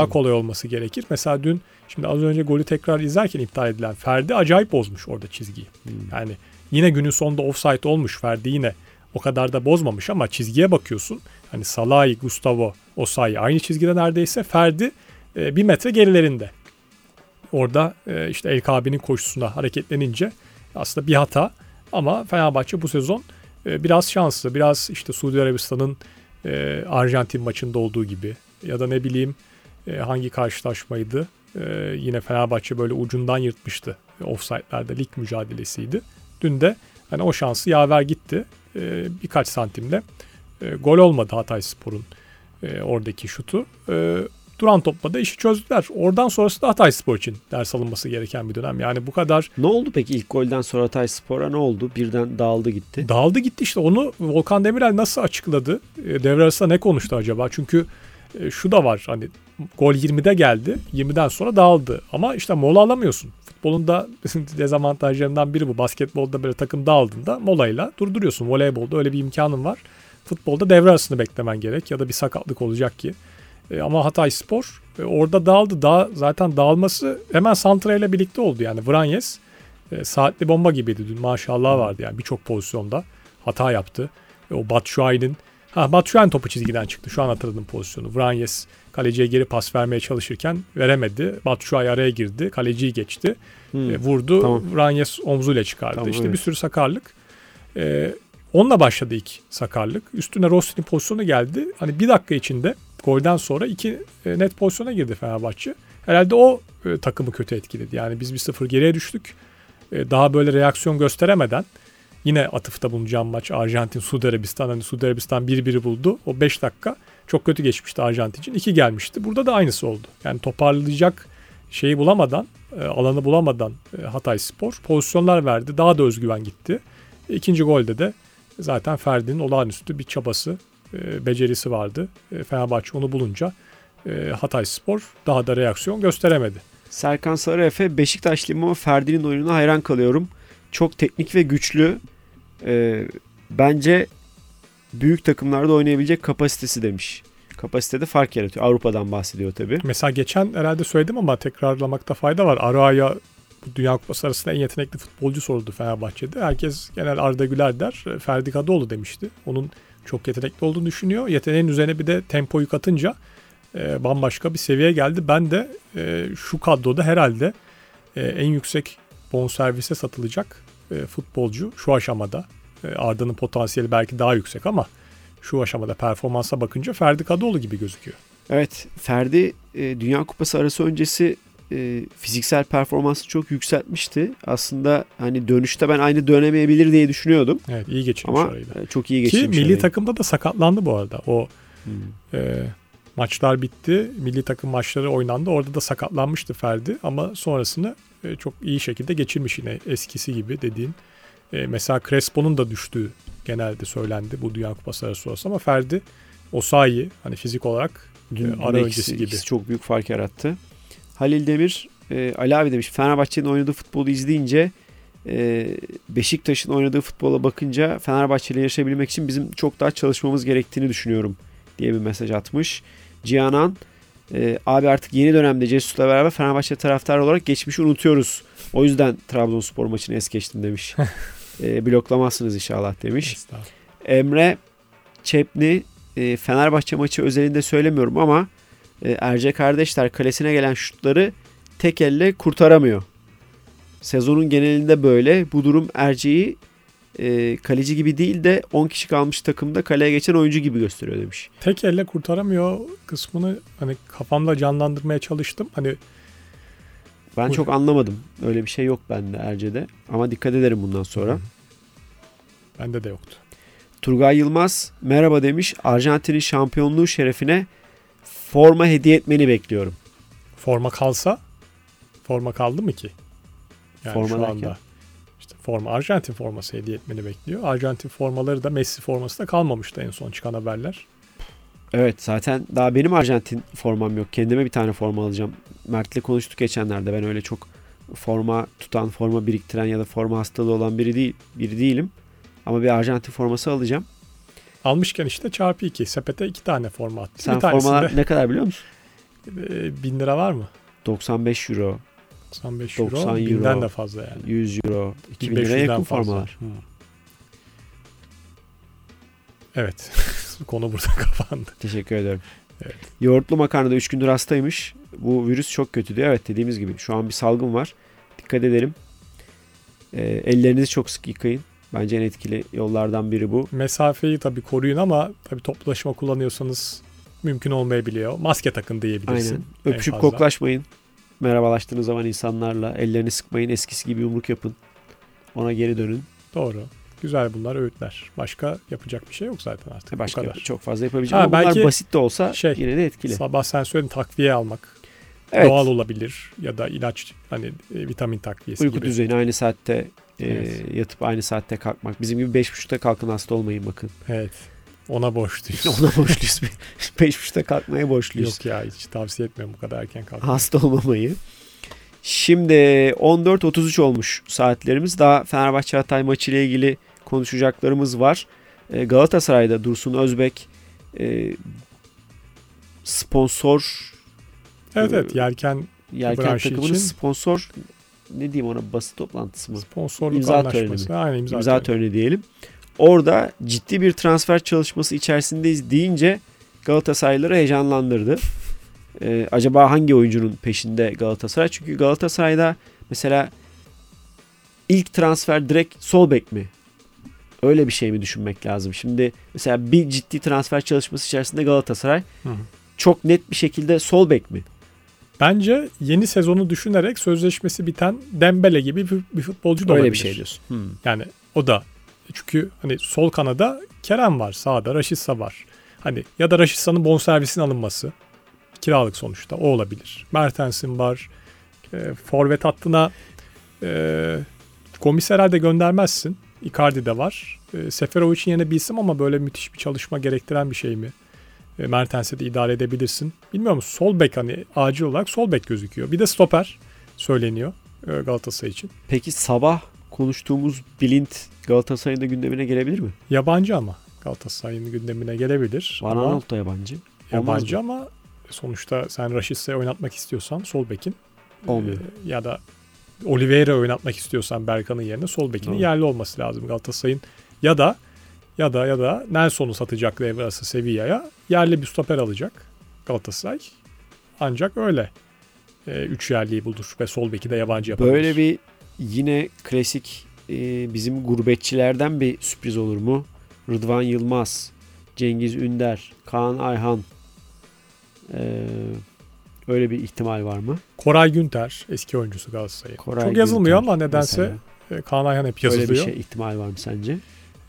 Daha kolay olması gerekir. Mesela dün şimdi az önce golü tekrar izlerken iptal edilen Ferdi acayip bozmuş orada çizgiyi. Yani yine günün sonunda offside olmuş Ferdi yine o kadar da bozmamış ama çizgiye bakıyorsun. Hani Salahi, Gustavo, Osayi aynı çizgide neredeyse Ferdi e, bir metre gerilerinde. Orada e, işte El Kabe'nin koşusuna hareketlenince aslında bir hata ama Fenerbahçe bu sezon e, biraz şanslı. Biraz işte Suudi Arabistan'ın e, Arjantin maçında olduğu gibi ya da ne bileyim e, hangi karşılaşmaydı? E, yine Fenerbahçe böyle ucundan yırtmıştı. E, offside'lerde lig mücadelesiydi. Dün de hani o şansı yaver gitti. E, birkaç santimle e, gol olmadı Hatay Spor'un e, oradaki şutu. E, duran topla da işi çözdüler. Oradan sonrası da Hatay Spor için ders alınması gereken bir dönem. Yani bu kadar... Ne oldu peki ilk golden sonra Hatay Spor'a ne oldu? Birden dağıldı gitti. Dağıldı gitti işte onu Volkan Demirel nasıl açıkladı? E, devre arasında ne konuştu acaba? Çünkü e, şu da var hani gol 20'de geldi. 20'den sonra dağıldı. Ama işte mola alamıyorsun. Futbolun da dezavantajlarından biri bu. Basketbolda böyle takım dağıldığında molayla durduruyorsun. Voleybolda öyle bir imkanın var. Futbolda devre arasını beklemen gerek ya da bir sakatlık olacak ki. E, ama Hatay Spor e, orada dağıldı. Daha zaten dağılması hemen Santra ile birlikte oldu. Yani Vranyes e, saatli bomba gibiydi dün maşallah vardı yani birçok pozisyonda hata yaptı. E, o Batshuayi'nin Ha Batshuayi topu çizgiden çıktı. Şu an hatırladım pozisyonu. Vranyes kaleciye geri pas vermeye çalışırken veremedi. Batshuayi araya girdi. Kaleciyi geçti. Hmm. E, vurdu. Tamam. Vranyes omzuyla çıkardı. Tamam, işte evet. bir sürü sakarlık. E, onunla başladı ilk sakarlık. Üstüne Rossi'nin pozisyonu geldi. Hani bir dakika içinde golden sonra iki e, net pozisyona girdi Fenerbahçe. Herhalde o e, takımı kötü etkiledi. Yani biz bir sıfır geriye düştük. E, daha böyle reaksiyon gösteremeden yine atıfta bulunacağım maç Arjantin Suudi Arabistan hani Suudi Arabistan 1-1'i buldu. O 5 dakika çok kötü geçmişti Arjantin için. 2 gelmişti. Burada da aynısı oldu. Yani toparlayacak şeyi bulamadan, e, alanı bulamadan e, Hatay Spor pozisyonlar verdi. Daha da özgüven gitti. İkinci golde de zaten Ferdi'nin olağanüstü bir çabası, e, becerisi vardı. Fenerbahçe onu bulunca Hatay Spor daha da reaksiyon gösteremedi. Serkan Sarıefe Beşiktaşlıyım ama Ferdi'nin oyununa hayran kalıyorum. Çok teknik ve güçlü. Ee, bence büyük takımlarda oynayabilecek kapasitesi demiş. Kapasitede fark yaratıyor. Avrupa'dan bahsediyor tabii. Mesela geçen herhalde söyledim ama tekrarlamakta fayda var. Araya Dünya Kupası arasında en yetenekli futbolcu soruldu Fenerbahçe'de. Herkes genel Arda Güler der. Ferdi Kadıoğlu demişti. Onun çok yetenekli olduğunu düşünüyor. Yeteneğin üzerine bir de tempoyu katınca e, bambaşka bir seviyeye geldi. Ben de e, şu kadroda herhalde e, en yüksek bonservise satılacak e, futbolcu şu aşamada. E, Arda'nın potansiyeli belki daha yüksek ama şu aşamada performansa bakınca Ferdi Kadıoğlu gibi gözüküyor. Evet Ferdi e, Dünya Kupası arası öncesi e, fiziksel performansı çok yükseltmişti. Aslında hani dönüşte ben aynı dönemeyebilir diye düşünüyordum. Evet iyi geçirmiş Ama orayı da. çok iyi Ki geçirmiş. milli orayı. takımda da sakatlandı bu arada. O Hmm. e, maçlar bitti. Milli takım maçları oynandı. Orada da sakatlanmıştı Ferdi ama sonrasını e, çok iyi şekilde geçirmiş yine eskisi gibi dediğin. E, mesela Crespo'nun da düştüğü genelde söylendi bu Dünya Kupası arası sonrası ama Ferdi Osayi hani fizik olarak Dün e, ara ikisi- öncesi gibi. ikisi çok büyük fark yarattı. Halil Demir, e, Ali abi demiş Fenerbahçe'nin oynadığı futbolu izleyince e, Beşiktaş'ın oynadığı futbola bakınca Fenerbahçe ile yarışabilmek için bizim çok daha çalışmamız gerektiğini düşünüyorum diye bir mesaj atmış. Cihanan e, abi artık yeni dönemde Cesus'la beraber Fenerbahçe taraftarı olarak geçmişi unutuyoruz. O yüzden Trabzonspor maçını es geçtim demiş. e, bloklamazsınız inşallah demiş. Emre Çepni e, Fenerbahçe maçı özelinde söylemiyorum ama e, Erce kardeşler kalesine gelen şutları tek elle kurtaramıyor. Sezonun genelinde böyle. Bu durum Erce'yi e, kaleci gibi değil de 10 kişi kalmış takımda kaleye geçen oyuncu gibi gösteriyor demiş. Tek elle kurtaramıyor kısmını hani kafamda canlandırmaya çalıştım. Hani Ben Buyur. çok anlamadım. Öyle bir şey yok bende Erce'de. Ama dikkat ederim bundan sonra. bende de yoktu. Turgay Yılmaz merhaba demiş. Arjantin'in şampiyonluğu şerefine forma hediye etmeni bekliyorum. Forma kalsa forma kaldı mı ki? Yani Forma şu anda forma Arjantin forması hediye etmeni bekliyor. Arjantin formaları da Messi forması da kalmamıştı en son çıkan haberler. Evet zaten daha benim Arjantin formam yok. Kendime bir tane forma alacağım. Mert'le konuştuk geçenlerde. Ben öyle çok forma tutan, forma biriktiren ya da forma hastalığı olan biri değil, biri değilim. Ama bir Arjantin forması alacağım. Almışken işte çarpı iki. Sepete iki tane forma attı. Sen bir tanesinde formalar ne kadar biliyor musun? e, bin lira var mı? 95 euro, 95 90 euro. euro. Binden de fazla yani. 100 euro, 2000 liraya 1500'den yakın fazla. formalar. Hı. Evet. Konu burada kapandı. Teşekkür ederim. Evet. Yoğurtlu makarnada 3 gündür hastaymış. Bu virüs çok kötü diyor. Evet dediğimiz gibi şu an bir salgın var. Dikkat edelim. Ee, ellerinizi çok sık yıkayın. Bence en etkili yollardan biri bu. Mesafeyi tabii koruyun ama tabii toplu taşıma kullanıyorsanız mümkün olmayabiliyor. Maske takın diyebilirsin. Aynen. en Öpüşüp koklaşmayın. Merhabalaştığınız zaman insanlarla ellerini sıkmayın. Eskisi gibi yumruk yapın. Ona geri dönün. Doğru. Güzel bunlar öğütler. Başka yapacak bir şey yok zaten artık. Başka bu kadar. çok fazla yapabileceğim Ha, ama bunlar basit de olsa şey, yine de etkili. Sabah sen söyledin takviye almak. Evet. Doğal olabilir ya da ilaç hani e, vitamin takviyesi Uyku gibi. düzeni aynı saatte e, Evet. yatıp aynı saatte kalkmak. Bizim gibi 5.30'da kalkın hasta olmayın bakın. Evet. Ona borçluyuz. Ona borçluyuz. 5.30'da kalkmaya borçluyuz. Yok ya hiç tavsiye etmiyorum bu kadar erken kalkmayı. Hasta olmamayı. Şimdi 14.33 olmuş saatlerimiz. Daha Fenerbahçe Hatay maçı ile ilgili konuşacaklarımız var. E, Galatasaray'da Dursun Özbek e, sponsor Evet e, evet yelken Yelken branşı takımının için sponsor ne diyeyim ona basın toplantısı mı? sponsorluk İmza töreni anlaşması. mi? Aynen imza, İmza töreni. töreni diyelim. Orada ciddi bir transfer çalışması içerisindeyiz deyince Galatasaraylıları heyecanlandırdı. Ee, acaba hangi oyuncunun peşinde Galatasaray? Çünkü Galatasaray'da mesela ilk transfer direkt sol bek mi? Öyle bir şey mi düşünmek lazım? Şimdi mesela bir ciddi transfer çalışması içerisinde Galatasaray Hı hı. çok net bir şekilde sol bek mi? Bence yeni sezonu düşünerek sözleşmesi biten Dembele gibi bir, bir futbolcu da Öyle olabilir. bir şey diyorsun. Hmm. Yani o da çünkü hani sol kanada Kerem var, sağda Raşitsa var. Hani ya da Raşitsa'nın bonservisinin alınması kiralık sonuçta o olabilir. Mertens'in var. E, forvet hattına e, Gomis herhalde göndermezsin. Icardi de var. E, Seferovic'in yerine bir isim ama böyle müthiş bir çalışma gerektiren bir şey mi? E, Mertens'e de idare edebilirsin. Bilmiyorum sol bek hani acil olarak sol bek gözüküyor. Bir de stoper söyleniyor e, Galatasaray için. Peki sabah konuştuğumuz Bilint Galatasaray'ın da gündemine gelebilir mi? Yabancı ama Galatasaray'ın gündemine gelebilir. Van Aanholt da yabancı. Olmaz yabancı mı? ama sonuçta sen Raşitsa'yı oynatmak istiyorsan sol bekin Olmuyor. e, ya da Oliveira oynatmak istiyorsan Berkan'ın yerine sol bekinin Doğru. yerli olması lazım Galatasaray'ın ya da ya da ya da Nelson'u satacak devre arası Sevilla'ya yerli bir stoper alacak Galatasaray. Ancak öyle e, üç yerliyi bulur ve sol beki de yabancı yapabilir. Böyle bir yine klasik e, bizim gurbetçilerden bir sürpriz olur mu? Rıdvan Yılmaz, Cengiz Ünder, Kaan Ayhan. E, öyle bir ihtimal var mı? Koray Günter eski oyuncusu Galatasaray'ın. Koray Çok yazılmıyor Günter ama nedense e, Kaan Ayhan hep yazılıyor. Öyle bir şey ihtimal var mı sence?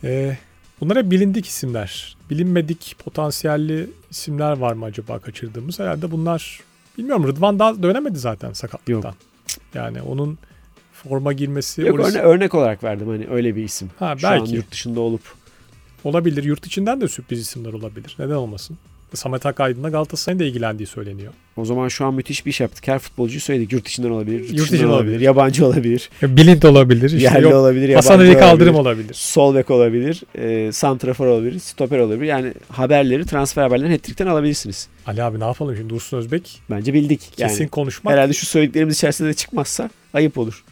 Ee, bunlar hep bilindik isimler. Bilinmedik potansiyelli isimler var mı acaba kaçırdığımız? Herhalde bunlar bilmiyorum Rıdvan daha dönemedi zaten sakatlıktan. Yani onun forma girmesi Yok orası- örne- örnek olarak verdim hani öyle bir isim. Ha, Şu an belki. yurt dışında olup olabilir. Yurt içinden de sürpriz isimler olabilir. Neden olmasın? Samet Akaydın'la Galatasaray'ın da ilgilendiği söyleniyor. o zaman şu an müthiş bir iş yaptık. Her futbolcuyu söyledik. Yurt içinden olabilir, yurt, Yurt içinden olabilir, olabilir. yabancı olabilir. Bilint olabilir. işte Yerli yok. olabilir, Hasan Ali Kaldırım olabilir. Sol bek olabilir, e, santrafor olabilir, stoper olabilir. Yani haberleri, transfer haberlerini Hattrick'ten alabilirsiniz. Ali abi ne yapalım şimdi Dursun Özbek Bence bildik. Yani kesin konuşmak. herhalde şu söylediklerimiz içerisinde de çıkmazsa ayıp olur.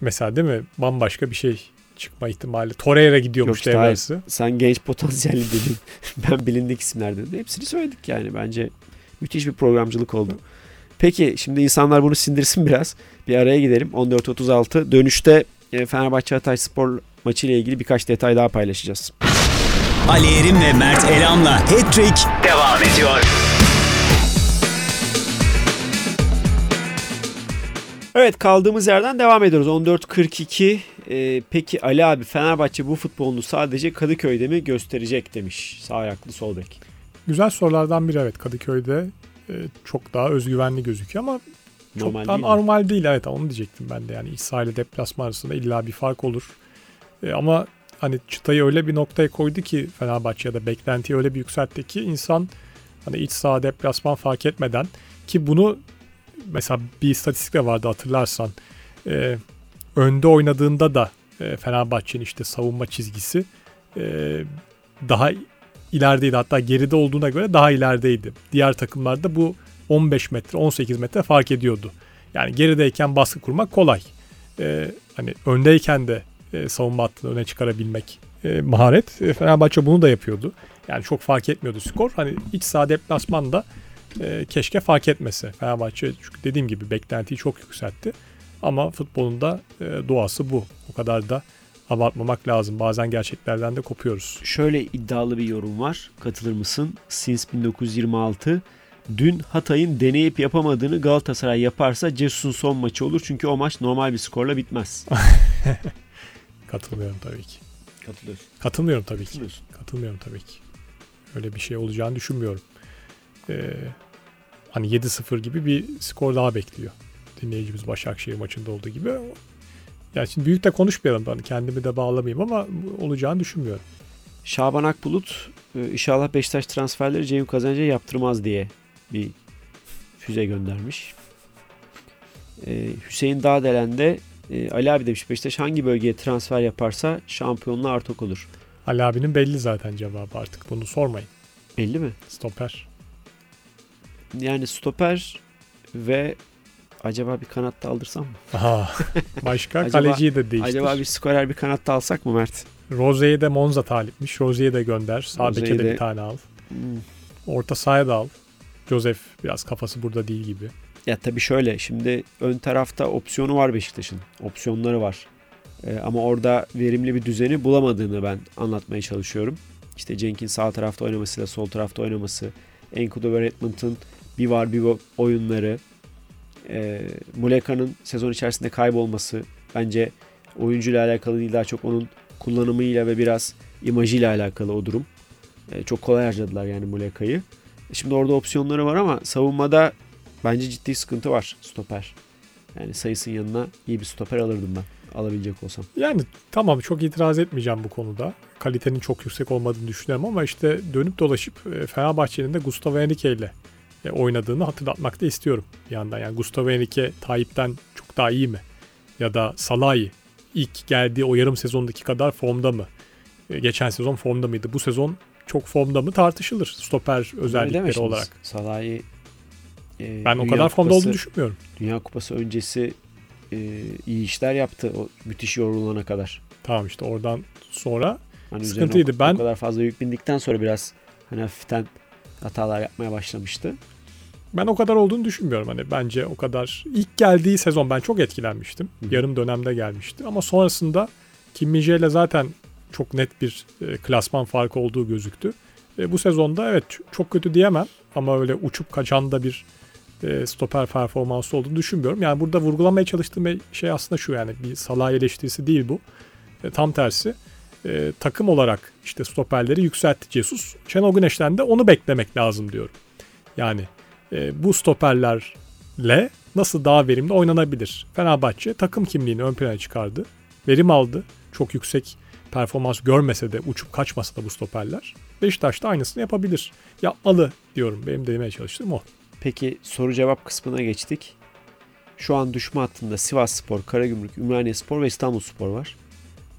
Mesela değil mi? Bambaşka bir şey çıkma ihtimali. Torreira gidiyormuş Yok işte devre hayır. arası. Sen genç potansiyelli dedin. ben bilindik isimler dedim. Hepsini söyledik yani. Bence müthiş bir programcılık oldu. Peki şimdi insanlar bunu sindirsin biraz. Bir araya gidelim. 14.36 dönüşte e, Fenerbahçe Hatay Spor maçı ile ilgili birkaç detay daha paylaşacağız. Ali Erim ve Mert Elam'la Hattrick devam ediyor. Evet kaldığımız yerden devam ediyoruz. 14.42 Ee, peki Ali abi Fenerbahçe bu futbolunu sadece Kadıköy'de mi gösterecek demiş. Sağ ayaklı sol bek. Güzel sorulardan biri evet Kadıköy'de e, çok daha özgüvenli gözüküyor ama Normal çok değil mi? normal değil evet onu diyecektim ben de yani iç saha ile deplasman arasında illa bir fark olur. E, ama hani çıtayı öyle bir noktaya koydu ki Fenerbahçe ya da beklentiyi öyle bir yükseltti ki insan hani iç saha deplasman fark etmeden ki bunu mesela bir istatistik de vardı hatırlarsan e, önde oynadığında da e, Fenerbahçe'nin işte savunma çizgisi e, daha ilerideydi. Hatta geride olduğuna göre daha ilerideydi. Diğer takımlarda bu 15 metre, 18 metre fark ediyordu. Yani gerideyken baskı kurmak kolay. Ee, hani öndeyken de e, savunma hattını öne çıkarabilmek e, maharet. E, Fenerbahçe bunu da yapıyordu. Yani çok fark etmiyordu skor. Hani iç saha deplasmanda e, keşke fark etmese. Fenerbahçe çünkü dediğim gibi beklentiyi çok yükseltti. Ama futbolun da e, doğası bu. O kadar da abartmamak lazım. Bazen gerçeklerden de kopuyoruz. Şöyle iddialı bir yorum var. Katılır mısın? Since 1926 Dün Hatay'ın deneyip yapamadığını Galatasaray yaparsa Cesus'un son maçı olur. Çünkü o maç normal bir skorla bitmez. Katılmıyorum tabii ki. Katılıyorsun. Katılmıyorum tabii ki. Katılmıyorum tabii ki. Öyle bir şey olacağını düşünmüyorum. Ee, hani 7-0 gibi bir skor daha bekliyor. Dinleyicimiz Başakşehir maçında olduğu gibi. Yani şimdi büyük de konuşmayalım ben kendimi de bağlamayayım ama olacağını düşünmüyorum. Şaban Akbulut e, inşallah Beşiktaş transferleri Ceyhun Kazancı'ya yaptırmaz diye bir füze göndermiş. Ee, Hüseyin Dağdelen de e, Ali abi demiş Beşiktaş hangi bölgeye transfer yaparsa şampiyonluğa artık olur. Ali abinin belli zaten cevabı artık bunu sormayın. Belli mi? Stoper. Yani stoper ve acaba bir kanatta aldırsam mı? Aha, başka Acaba- kaleciyi de değiştir. Acaba bir skorer bir kanatta alsak mı Mert? Roze'yi de Monza talipmiş. Roze'yi de gönder. Sağ de de- bir tane al. Hmm. Orta sahaya da al. Joseph biraz kafası burada değil gibi. Ya tabii şöyle şimdi ön tarafta opsiyonu var Beşiktaş'ın. Opsiyonları var. Ee, ama orada verimli bir düzeni bulamadığını ben anlatmaya çalışıyorum. İşte Cenk'in sağ tarafta oynamasıyla sol tarafta oynaması. Enkudu ve Redmond'ın bir var bir yok oyunları. E, Muleka'nın sezon içerisinde kaybolması bence oyuncuyla alakalı değil daha çok onun kullanımıyla ve biraz imajıyla alakalı o durum. E, çok kolay harcadılar yani Muleka'yı. Şimdi orada opsiyonları var ama savunmada bence ciddi sıkıntı var stoper. Yani sayısın yanına iyi bir stoper alırdım ben alabilecek olsam. Yani tamam çok itiraz etmeyeceğim bu konuda. Kalitenin çok yüksek olmadığını düşünüyorum ama işte dönüp dolaşıp e, Fenerbahçe'nin de Gustavo Henrique ile e, oynadığını hatırlatmak da istiyorum bir yandan. Yani Gustavo Henrique Tayyip'ten çok daha iyi mi? Ya da Salahi ilk geldiği o yarım sezondaki kadar formda mı? E, Geçen sezon formda mıydı? Bu sezon çok formda mı tartışılır stoper özellikleri olarak. Salah'ı e, Ben o kadar formda Kupası- olduğunu düşünmüyorum. Dünya Kupası öncesi e, iyi işler yaptı o müthiş yorulana kadar. Tamam işte oradan sonra Hani sıkıntıydı. O, Ben o kadar fazla yük bindikten sonra biraz hani hafiften hatalar yapmaya başlamıştı. Ben o kadar olduğunu düşünmüyorum. Hani bence o kadar ilk geldiği sezon ben çok etkilenmiştim. Yarım dönemde gelmişti ama sonrasında Kim Min-jae ile zaten çok net bir e, klasman farkı olduğu gözüktü. E, bu sezonda evet çok kötü diyemem ama öyle uçup kaçan da bir e, stoper performansı olduğunu düşünmüyorum. Yani burada vurgulamaya çalıştığım şey aslında şu yani bir Salah eleştirisi değil bu. E, tam tersi e, takım olarak işte stoperleri yükseltti Jesus. Şenol Güneş'ten de onu beklemek lazım diyorum. Yani e, bu stoperlerle nasıl daha verimli oynanabilir? Fenerbahçe takım kimliğini ön plana çıkardı. Verim aldı. Çok yüksek performans görmese de uçup kaçmasa da bu stoperler. Beşiktaş da aynısını yapabilir. Yapmalı diyorum. Benim demeye çalıştığım o. Peki soru cevap kısmına geçtik. Şu an düşme hattında Sivas Spor, Karagümrük, Ümraniye Spor ve İstanbul Spor var.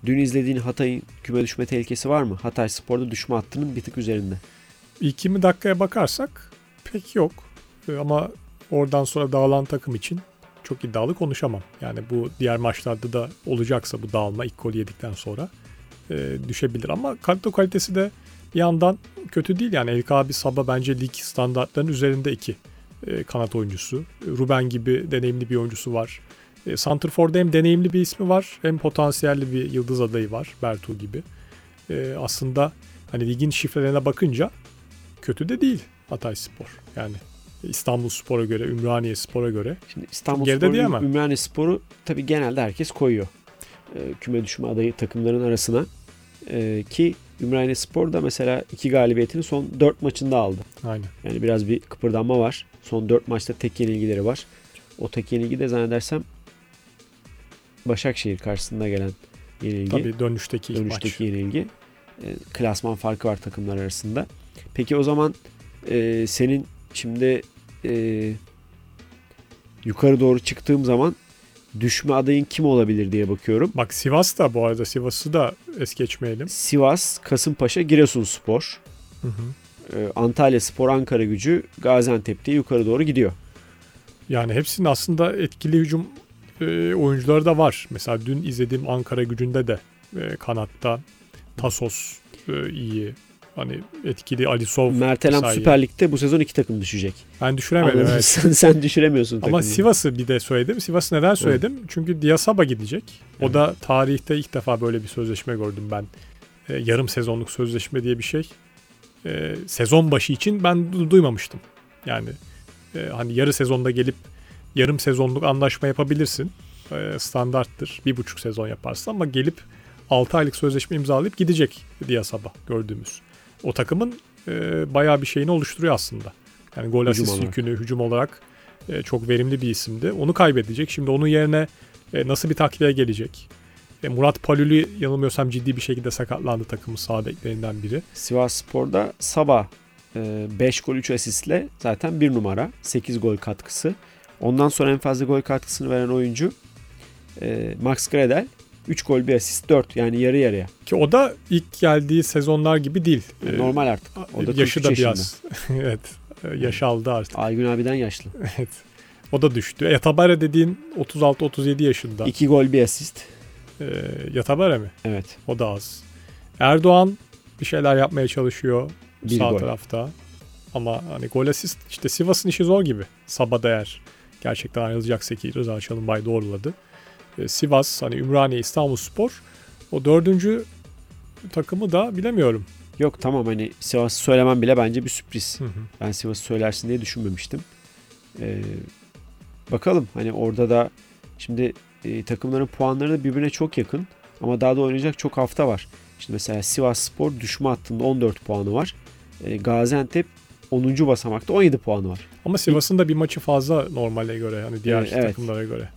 Dün izlediğin Hatay'ın küme düşme tehlikesi var mı? Hatay Spor'da düşme hattının bir tık üzerinde. İlk 20 dakikaya bakarsak pek yok. E, Ama oradan sonra dağılan takım için çok iddialı konuşamam. Yani bu diğer maçlarda da olacaksa bu dağılma ilk golü yedikten sonra e, düşebilir. Ama kalite kalitesi de bir yandan kötü değil. Yani Elka abi Sabah bence lig standartlarının üzerinde iki e, kanat oyuncusu. Ruben gibi deneyimli bir oyuncusu var. E, Santrfor'da hem deneyimli bir ismi var hem potansiyelli bir yıldız adayı var Bertu gibi. E, aslında hani ligin şifrelerine bakınca kötü de değil Hatay Spor. Yani İstanbul Spor'a göre, Ümraniye Spor'a göre. Şimdi İstanbul Geride Spor, diyemem. Ümraniye Spor'u tabii genelde herkes koyuyor. Ee, küme düşme adayı takımların arasına. Ee, ki Ümraniye Spor da mesela iki galibiyetini son 4 maçında aldı. Aynen. Yani biraz bir kıpırdanma var. Son 4 maçta tek yenilgileri var. O tek yenilgi de zannedersem Başakşehir karşısında gelen yenilgi. Tabii dönüşteki Dönüşteki yenilgi. E, klasman farkı var takımlar arasında. Peki o zaman e, senin şimdi e, yukarı doğru çıktığım zaman düşme adayın kim olabilir diye bakıyorum. Bak Sivas da bu arada Sivas'ı da es geçmeyelim. Sivas, Kasımpaşa, Giresunspor, Hı hı. e, Antalya Spor, Ankara Gücü, Gaziantep diye yukarı doğru gidiyor. Yani hepsinin aslında etkili hücum e, oyuncuları da var. Mesela dün izlediğim Ankara gücünde de e, kanatta Tasos e, iyi. Hani etkili Alisov. İyi. Süper Lig'de bu sezon iki takım düşecek. Ben düşüremedim evet. sen, sen düşüremiyorsun Ama takımı. Sivas'ı bir de söyledim. Sivas'ı neden söyledim? Çünkü Diasaba gidecek. O da tarihte ilk defa böyle bir sözleşme gördüm ben. E, yarım sezonluk sözleşme diye bir şey. E, sezon başı için ben du- duymamıştım. Yani e, hani yarı sezonda gelip yarım sezonluk anlaşma yapabilirsin. E, standarttır. Bir buçuk sezon yaparsın ama gelip 6 aylık sözleşme imzalayıp gidecek diye sabah gördüğümüz. O takımın e, bayağı bir şeyini oluşturuyor aslında. Yani gol Hücum asist olarak. yükünü hücum olarak e, çok verimli bir isimdi. Onu kaybedecek. Şimdi onun yerine e, nasıl bir takviye gelecek? E, Murat Palülü yanılmıyorsam ciddi bir şekilde sakatlandı takımın sağ beklerinden biri. Sivas Spor'da Sabah 5 gol 3 asistle zaten 1 numara. 8 gol katkısı. Ondan sonra en fazla gol katkısını veren oyuncu e, Max Gradel. 3 gol 1 asist 4 yani yarı yarıya. Ki o da ilk geldiği sezonlar gibi değil. E, Normal artık. O da yaşı 43 da biraz. evet. e, Yaş aldı artık. Aygün abiden yaşlı. Evet. O da düştü. Yatabare dediğin 36-37 yaşında. 2 gol 1 asist. E, Yatabare mi? Evet. O da az. Erdoğan bir şeyler yapmaya çalışıyor Bir sağ gol. tarafta. Ama hani gol asist işte Sivas'ın işi zor gibi. Sabah eğer gerçekten ayrılacaksa ki Rıza Çalınbay doğruladı. E, Sivas hani Ümraniye İstanbul Spor o dördüncü takımı da bilemiyorum. Yok tamam hani Sivas'ı söylemem bile bence bir sürpriz. Hı hı. Ben Sivas'ı söylersin diye düşünmemiştim. Ee, bakalım hani orada da şimdi e, takımların puanları da birbirine çok yakın. Ama daha da oynayacak çok hafta var. Şimdi mesela Sivas Spor düşme hattında 14 puanı var. Ee, Gaziantep 10. basamakta 17 puanı var. Ama Sivas'ın da bir maçı fazla normale göre hani diğer Evet, takımlara göre.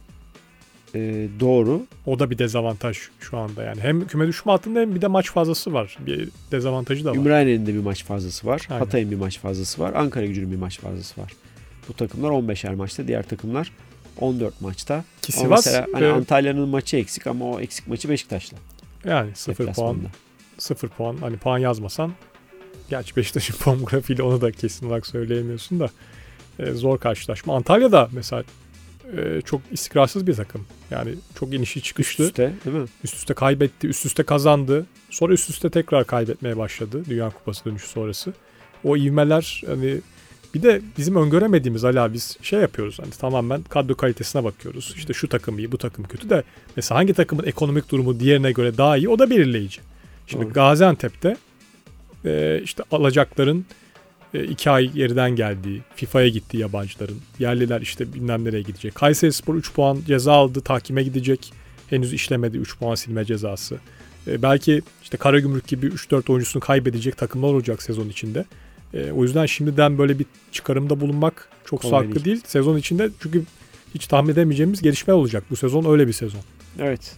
Ee, doğru. O da bir dezavantaj şu anda yani. Hem küme düşme hattında hem bir de maç fazlası var. Bir dezavantajı da var. Ümraniye'nin de bir maç fazlası var. Aynen. Hatay'ın bir maç fazlası var. Ankara gücünün bir maç fazlası var. Bu takımlar 15'er maçta. Diğer takımlar 14 maçta. Ki Sivas mesela hani e, Antalya'nın maçı eksik ama o eksik maçı Beşiktaş'la. Yani 0 puan. Deplasmanda. 0 puan. Hani puan yazmasan gerçi Beşiktaş'ın puan grafiğiyle onu da kesin olarak söyleyemiyorsun da e, zor karşılaşma. Antalya'da mesela e, çok istikrarsız bir takım. Yani çok inişi çıkışlı. Üst üste değil mi? Üst üste kaybetti, üst üste kazandı. Sonra üst üste tekrar kaybetmeye başladı Dünya Kupası dönüşü sonrası. O ivmeler hani bir de bizim öngöremediğimiz hala biz şey yapıyoruz hani tamamen kadro kalitesine bakıyoruz. İşte şu takım iyi, bu takım kötü de mesela hangi takımın ekonomik durumu diğerine göre daha iyi o da belirleyici. Şimdi Doğru. Gaziantep'te e, işte alacakların e, iki ay geriden geldiği, FIFA'ya gittiği yabancıların, yerliler işte bilmem nereye gidecek. Kayseri Spor 3 puan ceza aldı, takime gidecek. Henüz işlemedi 3 puan silme cezası. E, belki işte Karagümrük gibi 3-4 oyuncusunu kaybedecek takımlar olacak sezon içinde. E, o yüzden şimdiden böyle bir çıkarımda bulunmak çok Kolay sağlıklı değil. değil. Sezon içinde çünkü hiç tahmin edemeyeceğimiz gelişme olacak. Bu sezon öyle bir sezon. Evet.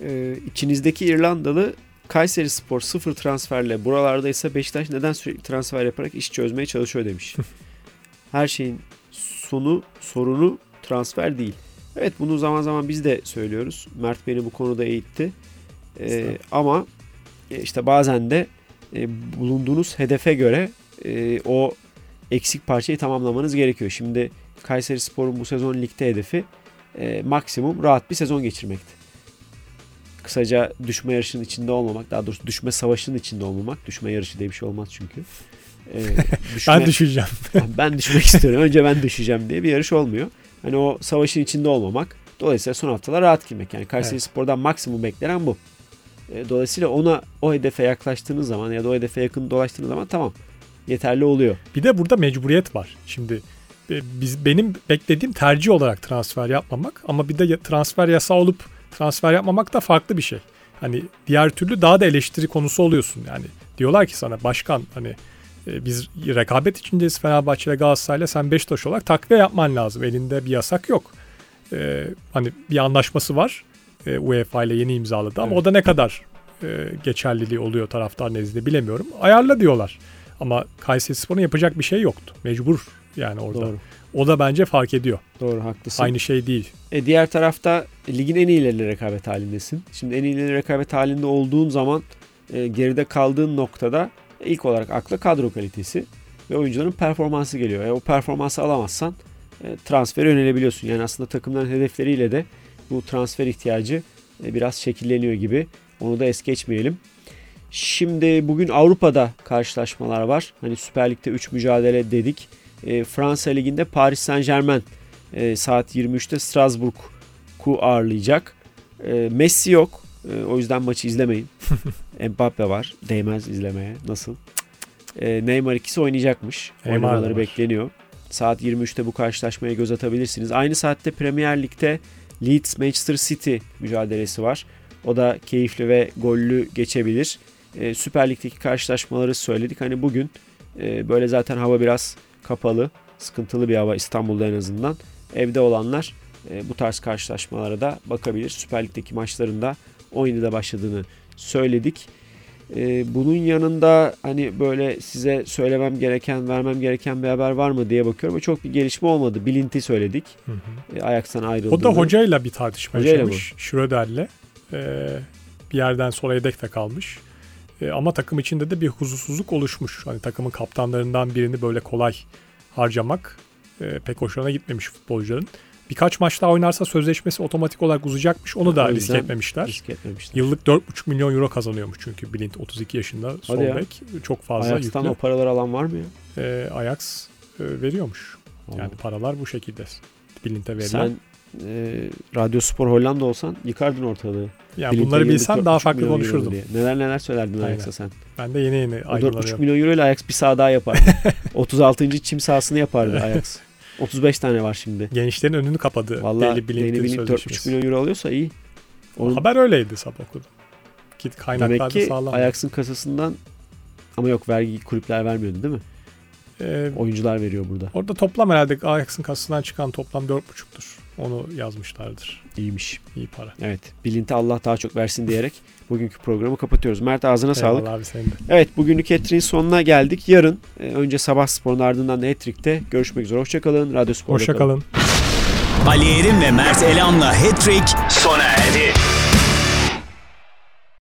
Ee, içinizdeki İrlandalı Kayseri Spor sıfır transferle buralardaysa Beşiktaş neden sürekli transfer yaparak iş çözmeye çalışıyor demiş. Her şeyin sonu sorunu transfer değil. Evet bunu zaman zaman biz de söylüyoruz. Mert beni bu konuda eğitti. Ee, ama e, işte bazen de e, bulunduğunuz hedefe göre e, o eksik parçayı tamamlamanız gerekiyor. Şimdi Kayseri Spor'un bu sezon ligde hedefi e, maksimum rahat bir sezon geçirmekti. Kısaca düşme yarışının içinde olmamak, daha doğrusu düşme savaşının içinde olmamak. Düşme yarışı diye bir şey olmaz çünkü. E, Ben düşeceğim. ben düşmek istiyorum. Önce ben düşeceğim diye bir yarış olmuyor. Hani o savaşın içinde olmamak. Dolayısıyla son haftalar rahat girmek. Yani Kayseri Evet. Spor'dan maksimum beklenen bu. E, Dolayısıyla ona o hedefe yaklaştığınız zaman ya da o hedefe yakın dolaştığınız zaman tamam yeterli oluyor. Bir de burada mecburiyet var. Şimdi e, biz benim beklediğim tercih olarak transfer yapmamak ama bir de transfer yasa olup transfer yapmamak da farklı bir şey. Hani diğer türlü daha da eleştiri konusu oluyorsun yani. Diyorlar ki sana başkan hani e, biz rekabet içindeyiz Fenerbahçe ile Galatasaray'la sen Beşiktaş olarak takviye yapman lazım. Elinde bir yasak yok. E, hani bir anlaşması var. E, UEFA ile yeni imzaladı ama Evet. o da ne kadar e, geçerliliği oluyor taraftar nezdinde bilemiyorum. Ayarla diyorlar. Ama Kayseri Spor'un yapacak bir şey yoktu. Mecbur yani orada. Doğru. O da bence fark ediyor. Doğru haklısın. Aynı şey değil. E, diğer tarafta ligin en iyileriyle rekabet halindesin. Şimdi en iyileri rekabet halinde olduğun zaman e, geride kaldığın noktada ilk olarak akla kadro kalitesi ve oyuncuların performansı geliyor. E, o performansı alamazsan e, transfere yönelebiliyorsun. Yani aslında takımların hedefleriyle de bu transfer ihtiyacı e, biraz şekilleniyor gibi. Onu da es geçmeyelim. Şimdi bugün Avrupa'da karşılaşmalar var. Hani Süper Lig'de 3 mücadele dedik. E, Fransa Ligi'nde Paris Saint Germain e, saat 23'te Strasbourg'u ağırlayacak. E, Messi yok. E, o yüzden maçı izlemeyin. Mbappe var. Değmez izlemeye. Nasıl? E, Neymar ikisi oynayacakmış. Neymar Oynamaları var. bekleniyor. Saat 23'te bu karşılaşmaya göz atabilirsiniz. Aynı saatte Premier Lig'de Leeds Manchester City mücadelesi var. O da keyifli ve gollü geçebilir. E, Süper Lig'deki karşılaşmaları söyledik. Hani bugün e, böyle zaten hava biraz kapalı, sıkıntılı bir hava İstanbul'da en azından. Evde olanlar e, bu tarz karşılaşmalara da bakabilir. Süper Lig'deki maçların da 17'de başladığını söyledik. E, bunun yanında hani böyle size söylemem gereken, vermem gereken bir haber var mı diye bakıyorum. Çok bir gelişme olmadı. Bilinti söyledik. Hı hı. E, Ajax'tan ayrıldığını. O da hocayla bir tartışma Hocayla yaşamış. Schröder'le. Ee, bir yerden sonra yedek de kalmış. Ee, ama takım içinde de bir huzursuzluk oluşmuş. Hani takımın kaptanlarından birini böyle kolay harcamak e, pek hoşuna gitmemiş futbolcuların. Birkaç maç daha oynarsa sözleşmesi otomatik olarak uzayacakmış. Onu da risk etmemişler. risk etmemişler. Yıllık 4,5 milyon euro kazanıyormuş çünkü Blind 32 yaşında sol ya. bek. Çok fazla Ajax'tan yüklü. o paraları alan var mı ya? Ee, Ajax e, veriyormuş. Yani Allah. paralar bu şekilde. Blind'e verilen. Sen e, Radyo Spor Hollanda olsan yıkardın ortalığı. Ya Birlikte bunları bilsem daha 4,5 farklı konuşurdum. diye. Neler neler söylerdin Aynen. Ajax'a sen. Ben de yeni yeni O 4,5 aydınlanıyorum. milyon euro ile Ajax bir sağ daha yapardı. 36. çim sahasını yapardı Ajax. 35 tane var şimdi. Gençlerin önünü kapadı. Blind'in Danny Blind 4,5 sözleşmesi. milyon euro alıyorsa iyi. Onun- Haber öyleydi sabah okudum. Git kaynaklarda Demek ki sağlam. Ajax'ın kasasından ama yok vergi kulüpler vermiyordu değil mi? Ee, Oyuncular veriyor burada. orada toplam herhalde Ajax'ın kasasından çıkan toplam 4,5'tur. Onu yazmışlardır. İyiymiş. İyi para. Evet. Bilinte Allah daha çok versin diyerek bugünkü programı kapatıyoruz. Mert ağzına sağlık. Eyvallah abi senin de. Evet bugünlük Hattrick'in sonuna geldik. Yarın e, önce sabah sporun ardından da Hattrick'te görüşmek üzere. Hoşçakalın. Radyo Spor'da kalın. Hoşçakalın. Ali Erim ve Mert Elam'la Hattrick sona erdi.